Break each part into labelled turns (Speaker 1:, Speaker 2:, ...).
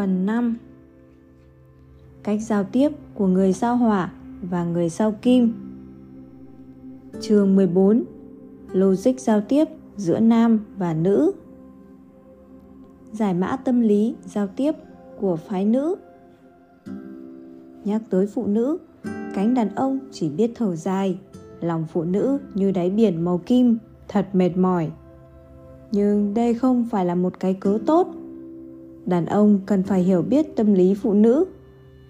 Speaker 1: Phần 5 Cách giao tiếp của người sao hỏa và người sao kim Chương 14 Logic giao tiếp giữa nam và nữ Giải mã tâm lý giao tiếp của phái nữ Nhắc tới phụ nữ, cánh đàn ông chỉ biết thở dài, lòng phụ nữ như đáy biển màu kim, thật mệt mỏi. Nhưng đây không phải là một cái cớ tốt. Đàn ông cần phải hiểu biết tâm lý phụ nữ,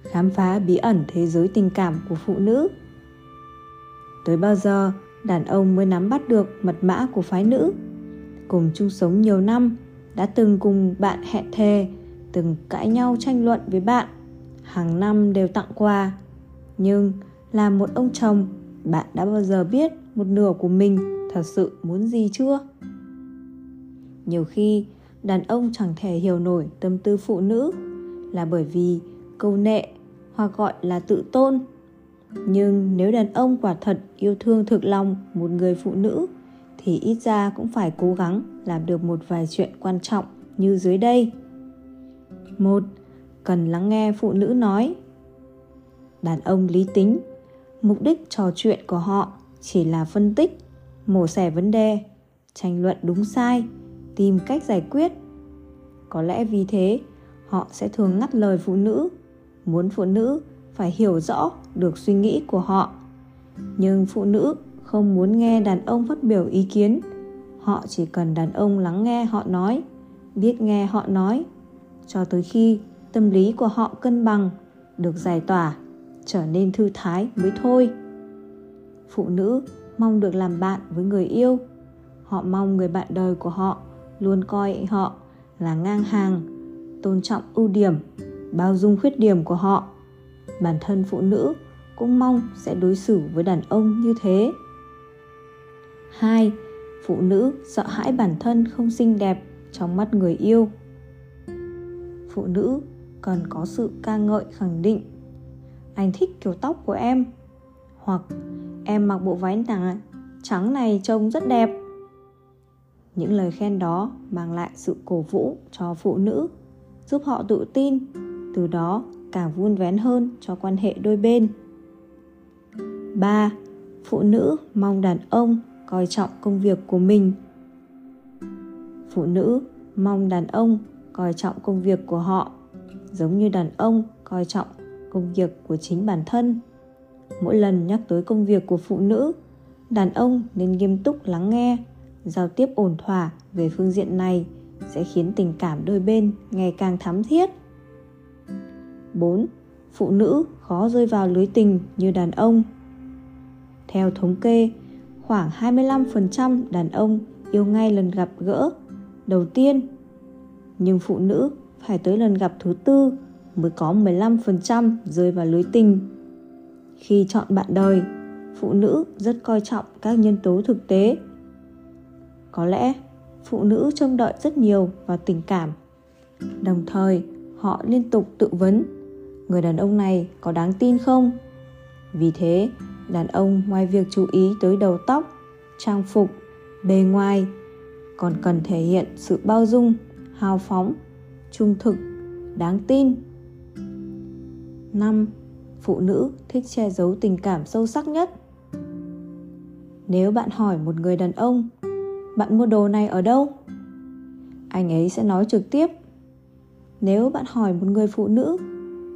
Speaker 1: khám phá bí ẩn thế giới tình cảm của phụ nữ. Tới bao giờ đàn ông mới nắm bắt được mật mã của phái nữ? Cùng chung sống nhiều năm, đã từng cùng bạn hẹn thề, từng cãi nhau tranh luận với bạn hàng năm đều tặng quà nhưng là một ông chồng bạn đã bao giờ biết một nửa của mình thật sự muốn gì chưa nhiều khi đàn ông chẳng thể hiểu nổi tâm tư phụ nữ là bởi vì câu nệ hoặc gọi là tự tôn. Nhưng nếu đàn ông quả thật yêu thương thực lòng một người phụ nữ, thì ít ra cũng phải cố gắng làm được một vài chuyện quan trọng như dưới đây. Một, cần lắng nghe phụ nữ nói. Đàn ông lý tính, mục đích trò chuyện của họ chỉ là phân tích, mổ xẻ vấn đề, tranh luận đúng sai tìm cách giải quyết. Có lẽ vì thế, họ sẽ thường ngắt lời phụ nữ, muốn phụ nữ phải hiểu rõ được suy nghĩ của họ. Nhưng phụ nữ không muốn nghe đàn ông phát biểu ý kiến. Họ chỉ cần đàn ông lắng nghe họ nói, biết nghe họ nói, cho tới khi tâm lý của họ cân bằng, được giải tỏa, trở nên thư thái mới thôi. Phụ nữ mong được làm bạn với người yêu. Họ mong người bạn đời của họ luôn coi họ là ngang hàng, tôn trọng ưu điểm, bao dung khuyết điểm của họ. Bản thân phụ nữ cũng mong sẽ đối xử với đàn ông như thế. Hai, phụ nữ sợ hãi bản thân không xinh đẹp trong mắt người yêu. Phụ nữ cần có sự ca ngợi khẳng định. Anh thích kiểu tóc của em, hoặc em mặc bộ váy nàng trắng này trông rất đẹp những lời khen đó mang lại sự cổ vũ cho phụ nữ, giúp họ tự tin, từ đó càng vun vén hơn cho quan hệ đôi bên 3. Phụ nữ mong đàn ông coi trọng công việc của mình. Phụ nữ mong đàn ông coi trọng công việc của họ, giống như đàn ông coi trọng công việc của chính bản thân mỗi lần nhắc tới công việc của phụ nữ, đàn ông nên nghiêm túc lắng nghe giao tiếp ổn thỏa về phương diện này sẽ khiến tình cảm đôi bên ngày càng thắm thiết 4. Phụ nữ khó rơi vào lưới tình như đàn ông. Theo thống kê, khoảng 25% đàn ông yêu ngay lần gặp gỡ đầu tiên. Nhưng phụ nữ phải tới lần gặp thứ tư mới có 15% rơi vào lưới tình. Khi chọn bạn đời, phụ nữ rất coi trọng các nhân tố thực tế. Có lẽ phụ nữ trông đợi rất nhiều vào tình cảm. Đồng thời, họ liên tục tự vấn người đàn ông này có đáng tin không? Vì thế, đàn ông ngoài việc chú ý tới đầu tóc, trang phục, bề ngoài còn cần thể hiện sự bao dung, hào phóng trung thực, đáng tin. 5. Phụ nữ thích che giấu tình cảm sâu sắc nhất. Nếu bạn hỏi một người đàn ông, bạn mua đồ này ở đâu? Anh ấy sẽ nói trực tiếp. Nếu bạn hỏi một người phụ nữ,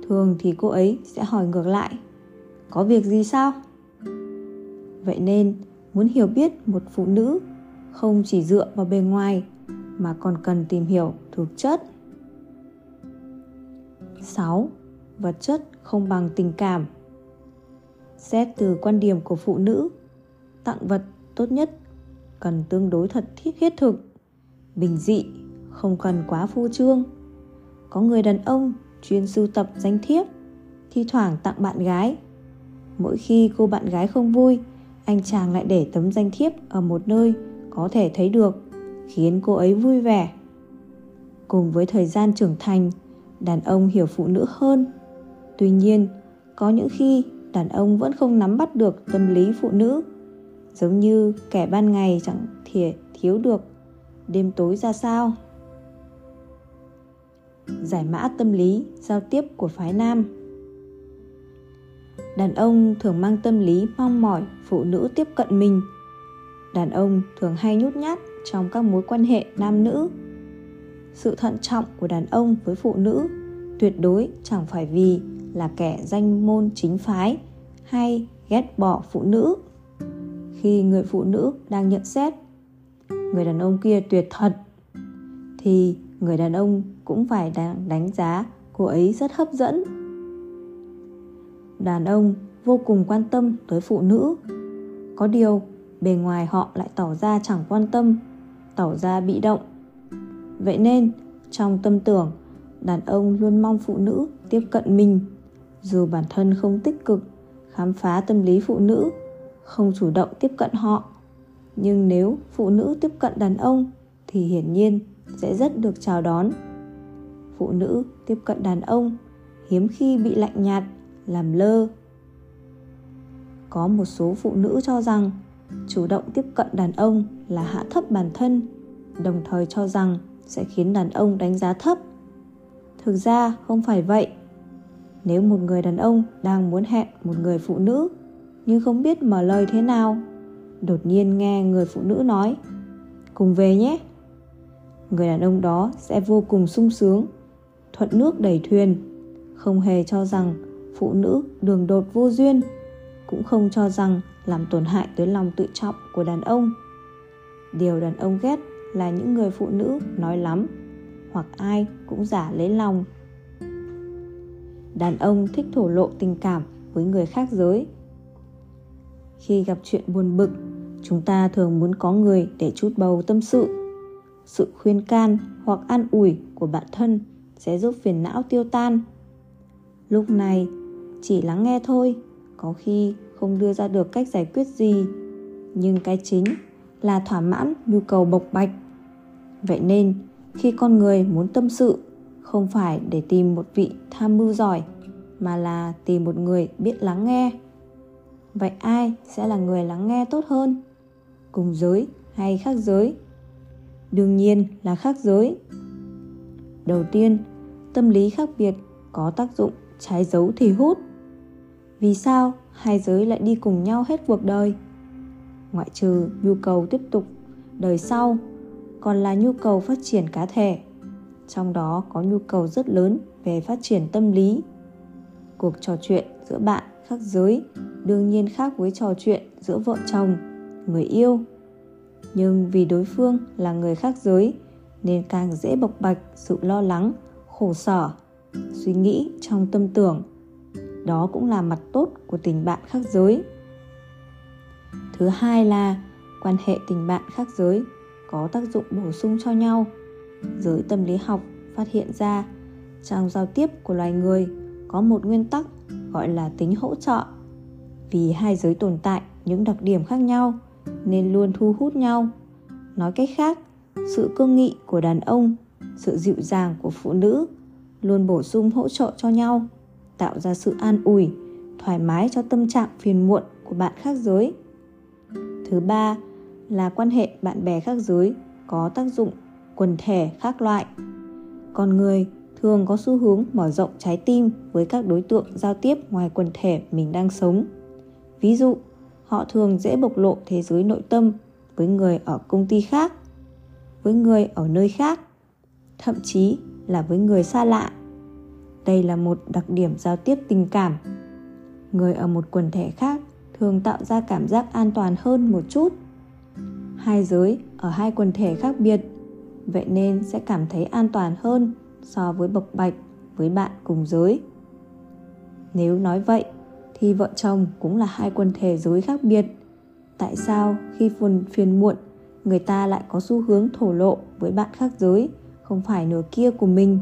Speaker 1: thường thì cô ấy sẽ hỏi ngược lại. Có việc gì sao? Vậy nên, muốn hiểu biết một phụ nữ không chỉ dựa vào bề ngoài mà còn cần tìm hiểu thực chất 6. Vật chất không bằng tình cảm Xét từ quan điểm của phụ nữ Tặng vật tốt nhất cần tương đối thật thiết thiết thực. Bình dị, không cần quá phô trương. Có người đàn ông chuyên sưu tập danh thiếp Thi thoảng tặng bạn gái. Mỗi khi cô bạn gái không vui Anh chàng lại để tấm danh thiếp ở một nơi có thể thấy được Khiến cô ấy vui vẻ. Cùng với thời gian trưởng thành đàn ông hiểu phụ nữ hơn. Tuy nhiên có những khi đàn ông vẫn không nắm bắt được tâm lý phụ nữ giống như kẻ ban ngày chẳng thể thiếu được đêm tối ra sao? Giải mã tâm lý giao tiếp của phái nam. Đàn ông thường mang tâm lý mong mỏi phụ nữ tiếp cận mình. Đàn ông thường hay nhút nhát trong các mối quan hệ nam nữ. Sự thận trọng của đàn ông với phụ nữ tuyệt đối chẳng phải vì là kẻ danh môn chính phái hay ghét bỏ phụ nữ khi người phụ nữ đang nhận xét. Người đàn ông kia tuyệt thật. Thì người đàn ông cũng phải đang đánh giá cô ấy rất hấp dẫn. Đàn ông vô cùng quan tâm tới phụ nữ. Có điều, bề ngoài họ lại tỏ ra chẳng quan tâm, tỏ ra bị động. Vậy nên, trong tâm tưởng, đàn ông luôn mong phụ nữ tiếp cận mình. Dù bản thân không tích cực, khám phá tâm lý phụ nữ không chủ động tiếp cận họ. Nhưng nếu phụ nữ tiếp cận đàn ông, thì hiển nhiên sẽ rất được chào đón. Phụ nữ tiếp cận đàn ông, hiếm khi bị lạnh nhạt, làm lơ. Có một số phụ nữ cho rằng chủ động tiếp cận đàn ông là hạ thấp bản thân, đồng thời cho rằng sẽ khiến đàn ông đánh giá thấp. Thực ra không phải vậy. Nếu một người đàn ông đang muốn hẹn một người phụ nữ nhưng không biết mở lời thế nào. Đột nhiên nghe người phụ nữ nói, cùng về nhé. Người đàn ông đó sẽ vô cùng sung sướng, thuận nước đẩy thuyền, không hề cho rằng phụ nữ đường đột vô duyên, cũng không cho rằng làm tổn hại tới lòng tự trọng của đàn ông. Điều đàn ông ghét là những người phụ nữ nói lắm, hoặc ai cũng giả lấy lòng. Đàn ông thích thổ lộ tình cảm với người khác giới khi gặp chuyện buồn bực, chúng ta thường muốn có người để chút bầu tâm sự. Sự khuyên can hoặc an ủi của bạn thân sẽ giúp phiền não tiêu tan. Lúc này, chỉ lắng nghe thôi, có khi không đưa ra được cách giải quyết gì. Nhưng cái chính là thỏa mãn nhu cầu bộc bạch. Vậy nên, khi con người muốn tâm sự, không phải để tìm một vị tham mưu giỏi, mà là tìm một người biết lắng nghe vậy ai sẽ là người lắng nghe tốt hơn? Cùng giới hay khác giới? Đương nhiên là khác giới. Đầu tiên, tâm lý khác biệt có tác dụng trái dấu thì hút. Vì sao hai giới lại đi cùng nhau hết cuộc đời? Ngoại trừ nhu cầu tiếp tục đời sau, còn là nhu cầu phát triển cá thể. Trong đó có nhu cầu rất lớn về phát triển tâm lý. Cuộc trò chuyện giữa bạn khác giới đương nhiên khác với trò chuyện giữa vợ chồng, người yêu. Nhưng vì đối phương là người khác giới, nên càng dễ bộc bạch sự lo lắng, khổ sở, suy nghĩ trong tâm tưởng. Đó cũng là mặt tốt của tình bạn khác giới. Thứ hai là quan hệ tình bạn khác giới có tác dụng bổ sung cho nhau. Giới tâm lý học phát hiện ra, trong giao tiếp của loài người có một nguyên tắc gọi là tính hỗ trợ vì hai giới tồn tại những đặc điểm khác nhau nên luôn thu hút nhau. Nói cách khác, sự cương nghị của đàn ông, sự dịu dàng của phụ nữ luôn bổ sung hỗ trợ cho nhau, tạo ra sự an ủi, thoải mái cho tâm trạng phiền muộn của bạn khác giới. Thứ ba là quan hệ bạn bè khác giới có tác dụng quần thể khác loại. Con người thường có xu hướng mở rộng trái tim với các đối tượng giao tiếp ngoài quần thể mình đang sống ví dụ, họ thường dễ bộc lộ thế giới nội tâm với người ở công ty khác, với người ở nơi khác, thậm chí là với người xa lạ. Đây là một đặc điểm giao tiếp tình cảm. Người ở một quần thể khác thường tạo ra cảm giác an toàn hơn một chút. Hai giới ở hai quần thể khác biệt, vậy nên sẽ cảm thấy an toàn hơn so với bộc bạch với bạn cùng giới. Nếu nói vậy thì vợ chồng cũng là hai quần thể giới khác biệt. Tại sao khi phần phiền muộn, người ta lại có xu hướng thổ lộ với bạn khác giới, không phải nửa kia của mình?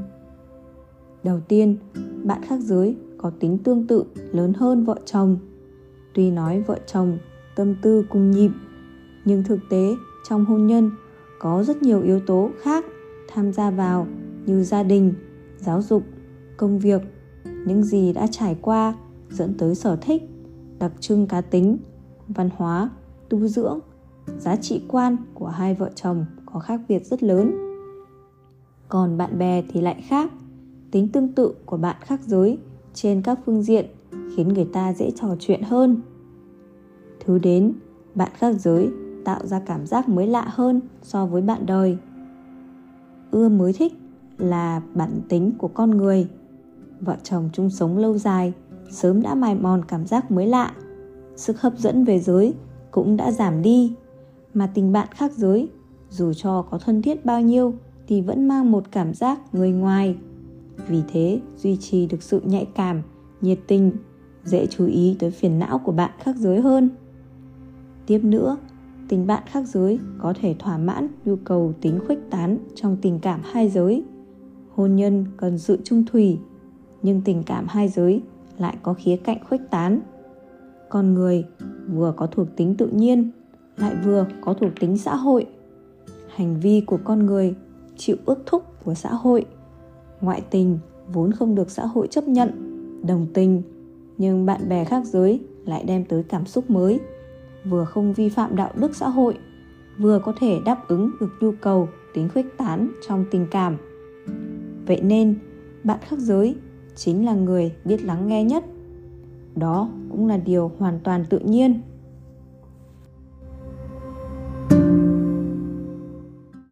Speaker 1: Đầu tiên, bạn khác giới có tính tương tự lớn hơn vợ chồng. Tuy nói vợ chồng tâm tư cùng nhịp, nhưng thực tế trong hôn nhân có rất nhiều yếu tố khác tham gia vào như gia đình, giáo dục, công việc. Những gì đã trải qua dẫn tới sở thích, đặc trưng cá tính, văn hóa, tu dưỡng, giá trị quan của hai vợ chồng có khác biệt rất lớn. Còn bạn bè thì lại khác, tính tương tự của bạn khác giới trên các phương diện khiến người ta dễ trò chuyện hơn. Thứ đến, bạn khác giới tạo ra cảm giác mới lạ hơn so với bạn đời. Ưa mới thích là bản tính của con người. Vợ chồng chung sống lâu dài sớm đã mài mòn cảm giác mới lạ. Sức hấp dẫn về giới cũng đã giảm đi, mà tình bạn khác giới, dù cho có thân thiết bao nhiêu thì vẫn mang một cảm giác người ngoài. Vì thế, duy trì được sự nhạy cảm, nhiệt tình, dễ chú ý tới phiền não của bạn khác giới hơn. Tiếp nữa, tình bạn khác giới có thể thỏa mãn nhu cầu tính khuếch tán trong tình cảm hai giới. Hôn nhân cần sự trung thủy, nhưng tình cảm hai giới lại có khía cạnh khuếch tán. Con người vừa có thuộc tính tự nhiên, lại vừa có thuộc tính xã hội. Hành vi của con người chịu ước thúc của xã hội. Ngoại tình vốn không được xã hội chấp nhận, đồng tình, nhưng bạn bè khác giới lại đem tới cảm xúc mới. Vừa không vi phạm đạo đức xã hội, vừa có thể đáp ứng được nhu cầu, tính khuếch tán trong tình cảm. Vậy nên, bạn khác giới chính là người biết lắng nghe nhất. Đó cũng là điều hoàn toàn tự nhiên.